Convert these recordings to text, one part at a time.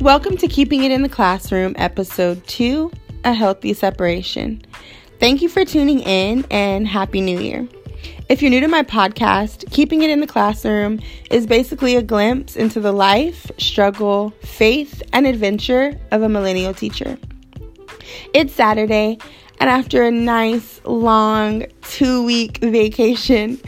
Welcome to Keeping It in the Classroom, Episode 2 A Healthy Separation. Thank you for tuning in and Happy New Year. If you're new to my podcast, Keeping It in the Classroom is basically a glimpse into the life, struggle, faith, and adventure of a millennial teacher. It's Saturday, and after a nice, long, two week vacation,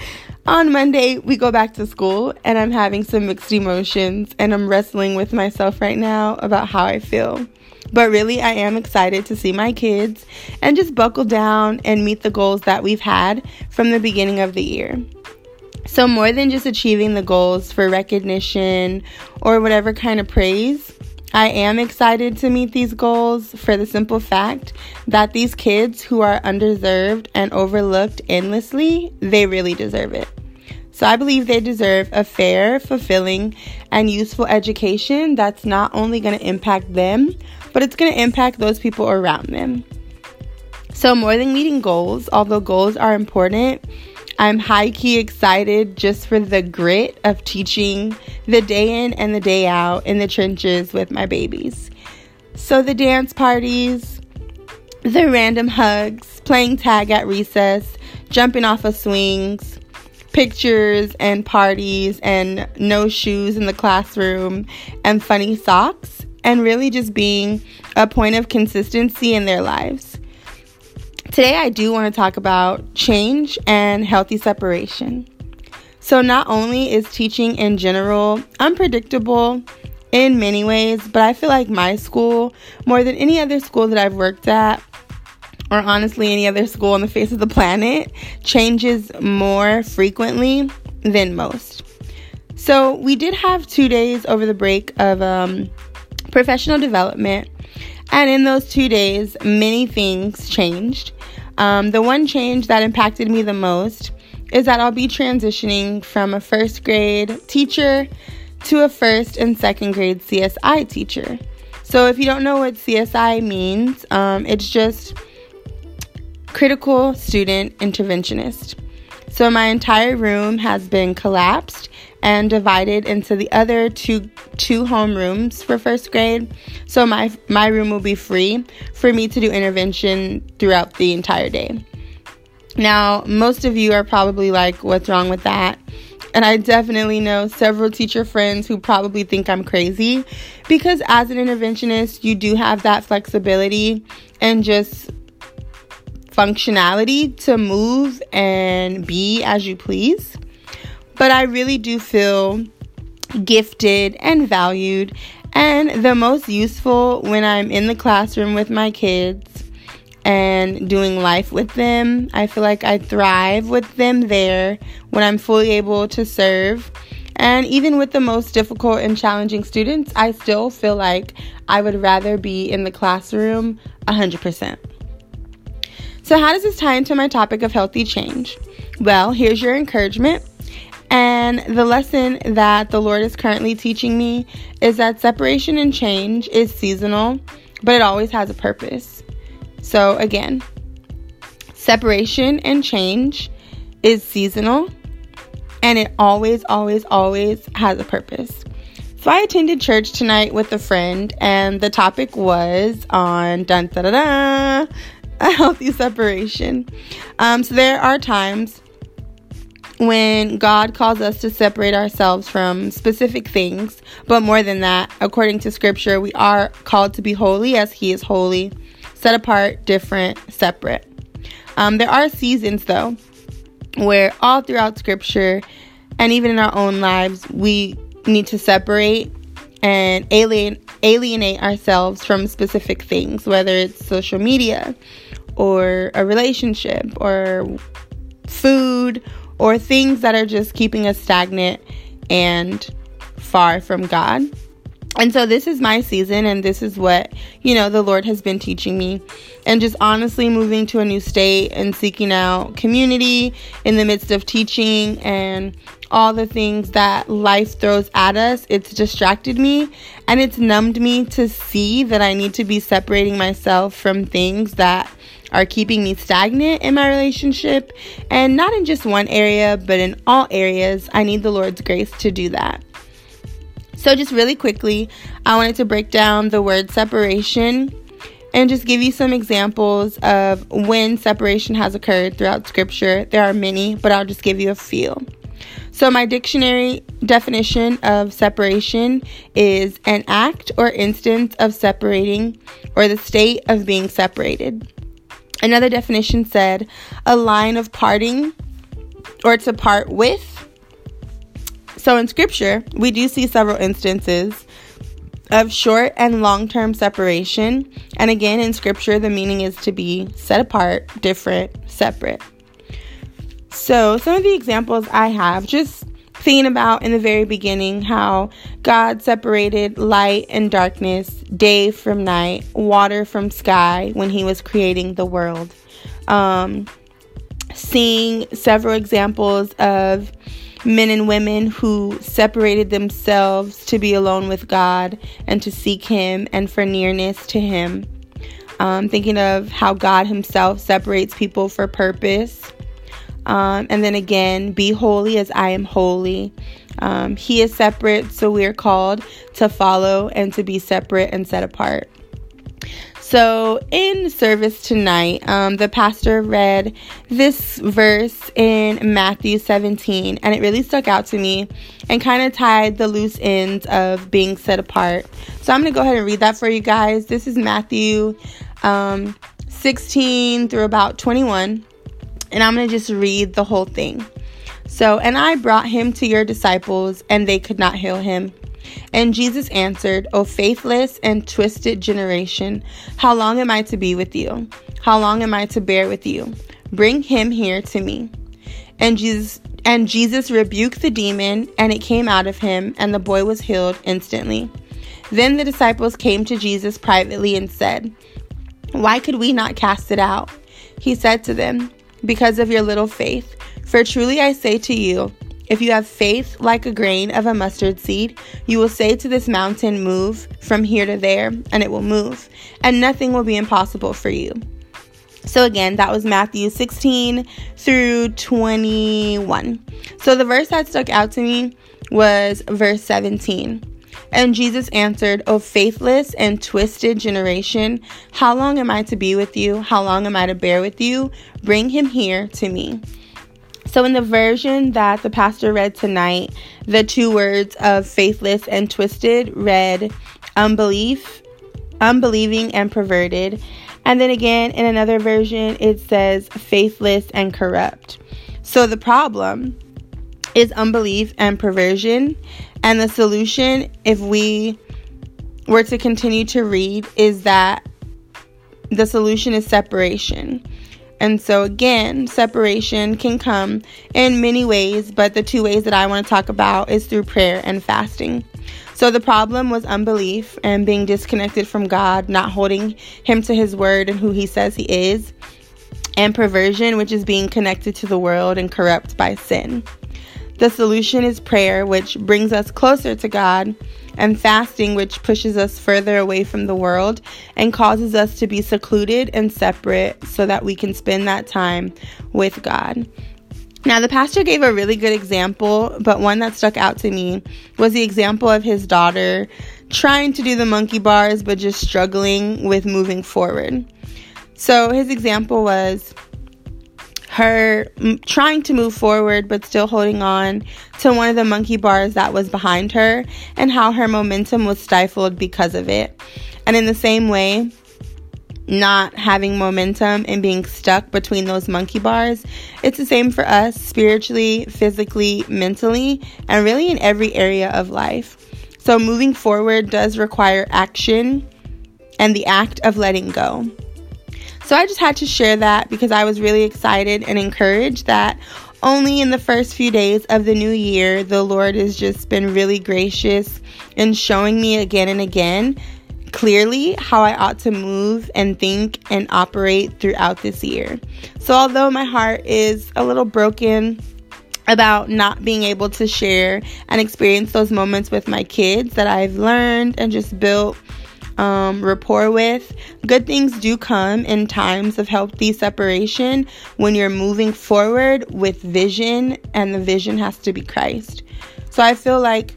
on Monday, we go back to school, and I'm having some mixed emotions, and I'm wrestling with myself right now about how I feel. But really, I am excited to see my kids and just buckle down and meet the goals that we've had from the beginning of the year. So, more than just achieving the goals for recognition or whatever kind of praise, I am excited to meet these goals for the simple fact that these kids who are undeserved and overlooked endlessly, they really deserve it. So I believe they deserve a fair, fulfilling, and useful education that's not only going to impact them, but it's going to impact those people around them. So, more than meeting goals, although goals are important, I'm high key excited just for the grit of teaching the day in and the day out in the trenches with my babies. So, the dance parties, the random hugs, playing tag at recess, jumping off of swings, pictures and parties and no shoes in the classroom and funny socks and really just being a point of consistency in their lives. Today, I do want to talk about change and healthy separation. So, not only is teaching in general unpredictable in many ways, but I feel like my school, more than any other school that I've worked at, or honestly any other school on the face of the planet, changes more frequently than most. So, we did have two days over the break of um, professional development, and in those two days, many things changed. Um, the one change that impacted me the most is that I'll be transitioning from a first grade teacher to a first and second grade CSI teacher. So, if you don't know what CSI means, um, it's just critical student interventionist. So my entire room has been collapsed and divided into the other two two home rooms for first grade. So my my room will be free for me to do intervention throughout the entire day. Now, most of you are probably like what's wrong with that? And I definitely know several teacher friends who probably think I'm crazy because as an interventionist, you do have that flexibility and just functionality to move and be as you please. But I really do feel gifted and valued and the most useful when I'm in the classroom with my kids and doing life with them. I feel like I thrive with them there when I'm fully able to serve. And even with the most difficult and challenging students, I still feel like I would rather be in the classroom 100%. So, how does this tie into my topic of healthy change? Well, here's your encouragement. And the lesson that the Lord is currently teaching me is that separation and change is seasonal, but it always has a purpose. So, again, separation and change is seasonal, and it always, always, always has a purpose. So, I attended church tonight with a friend, and the topic was on dun da da da a healthy separation. Um, so there are times when God calls us to separate ourselves from specific things, but more than that, according to scripture, we are called to be holy as He is holy, set apart, different, separate. Um, there are seasons, though, where all throughout scripture and even in our own lives, we need to separate and alien, alienate ourselves from specific things, whether it's social media or a relationship or food or things that are just keeping us stagnant and far from God. And so this is my season and this is what, you know, the Lord has been teaching me. And just honestly moving to a new state and seeking out community in the midst of teaching and all the things that life throws at us, it's distracted me and it's numbed me to see that I need to be separating myself from things that are keeping me stagnant in my relationship. And not in just one area, but in all areas, I need the Lord's grace to do that. So, just really quickly, I wanted to break down the word separation and just give you some examples of when separation has occurred throughout scripture. There are many, but I'll just give you a few. So, my dictionary definition of separation is an act or instance of separating or the state of being separated. Another definition said a line of parting or to part with. So, in scripture, we do see several instances of short and long term separation. And again, in scripture, the meaning is to be set apart, different, separate. So, some of the examples I have just thinking about in the very beginning how God separated light and darkness, day from night, water from sky when He was creating the world. Um, seeing several examples of men and women who separated themselves to be alone with God and to seek Him and for nearness to Him. Um, thinking of how God Himself separates people for purpose. Um, and then again, be holy as I am holy. Um, he is separate, so we are called to follow and to be separate and set apart. So, in service tonight, um, the pastor read this verse in Matthew 17, and it really stuck out to me and kind of tied the loose ends of being set apart. So, I'm going to go ahead and read that for you guys. This is Matthew um, 16 through about 21. And I'm going to just read the whole thing. So, and I brought him to your disciples, and they could not heal him. And Jesus answered, O faithless and twisted generation, how long am I to be with you? How long am I to bear with you? Bring him here to me. And Jesus and Jesus rebuked the demon, and it came out of him, and the boy was healed instantly. Then the disciples came to Jesus privately and said, Why could we not cast it out? He said to them, because of your little faith. For truly I say to you, if you have faith like a grain of a mustard seed, you will say to this mountain, Move from here to there, and it will move, and nothing will be impossible for you. So, again, that was Matthew 16 through 21. So, the verse that stuck out to me was verse 17. And Jesus answered, O faithless and twisted generation, how long am I to be with you? How long am I to bear with you? Bring him here to me. So, in the version that the pastor read tonight, the two words of faithless and twisted read unbelief, unbelieving, and perverted. And then again, in another version, it says faithless and corrupt. So, the problem is unbelief and perversion. And the solution, if we were to continue to read, is that the solution is separation. And so, again, separation can come in many ways, but the two ways that I want to talk about is through prayer and fasting. So, the problem was unbelief and being disconnected from God, not holding Him to His word and who He says He is, and perversion, which is being connected to the world and corrupt by sin. The solution is prayer, which brings us closer to God, and fasting, which pushes us further away from the world and causes us to be secluded and separate so that we can spend that time with God. Now, the pastor gave a really good example, but one that stuck out to me was the example of his daughter trying to do the monkey bars but just struggling with moving forward. So, his example was her trying to move forward but still holding on to one of the monkey bars that was behind her and how her momentum was stifled because of it. And in the same way, not having momentum and being stuck between those monkey bars, it's the same for us spiritually, physically, mentally, and really in every area of life. So, moving forward does require action and the act of letting go. So I just had to share that because I was really excited and encouraged that only in the first few days of the new year, the Lord has just been really gracious in showing me again and again clearly how I ought to move and think and operate throughout this year. So, although my heart is a little broken about not being able to share and experience those moments with my kids that I've learned and just built um, rapport with. Good things do come in times of healthy separation when you're moving forward with vision, and the vision has to be Christ. So I feel like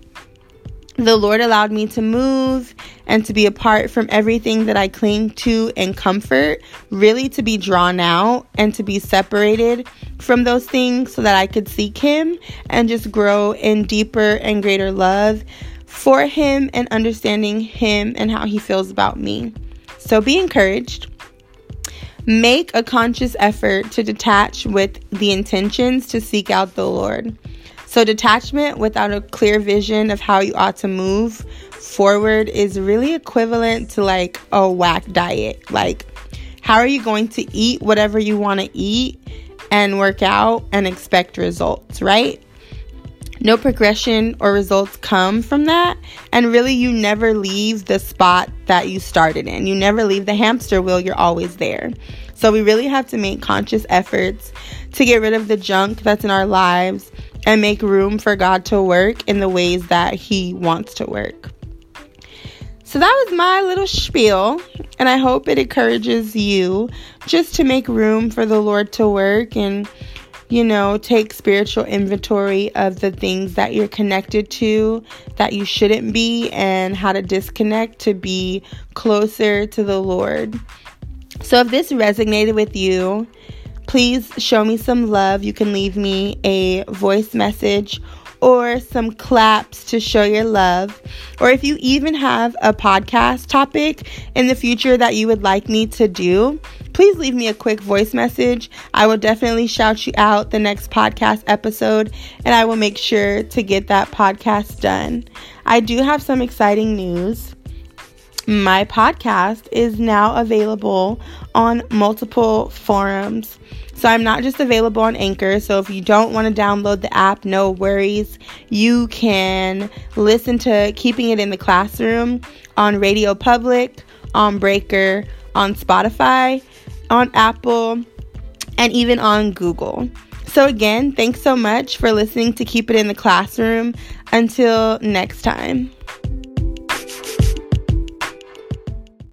the Lord allowed me to move and to be apart from everything that I cling to and comfort, really to be drawn out and to be separated from those things so that I could seek Him and just grow in deeper and greater love for Him and understanding Him and how He feels about me. So be encouraged. Make a conscious effort to detach with the intentions to seek out the Lord. So, detachment without a clear vision of how you ought to move forward is really equivalent to like a whack diet. Like, how are you going to eat whatever you want to eat and work out and expect results, right? No progression or results come from that. And really, you never leave the spot that you started in. You never leave the hamster wheel, you're always there. So, we really have to make conscious efforts to get rid of the junk that's in our lives and make room for God to work in the ways that He wants to work. So that was my little spiel, and I hope it encourages you just to make room for the Lord to work and, you know, take spiritual inventory of the things that you're connected to that you shouldn't be and how to disconnect to be closer to the Lord. So if this resonated with you, please show me some love. You can leave me a voice message or some claps to show your love. Or if you even have a podcast topic in the future that you would like me to do, please leave me a quick voice message. I will definitely shout you out the next podcast episode and I will make sure to get that podcast done. I do have some exciting news. My podcast is now available on multiple forums. So I'm not just available on Anchor. So if you don't want to download the app, no worries. You can listen to Keeping It in the Classroom on Radio Public, on Breaker, on Spotify, on Apple, and even on Google. So, again, thanks so much for listening to Keep It in the Classroom. Until next time.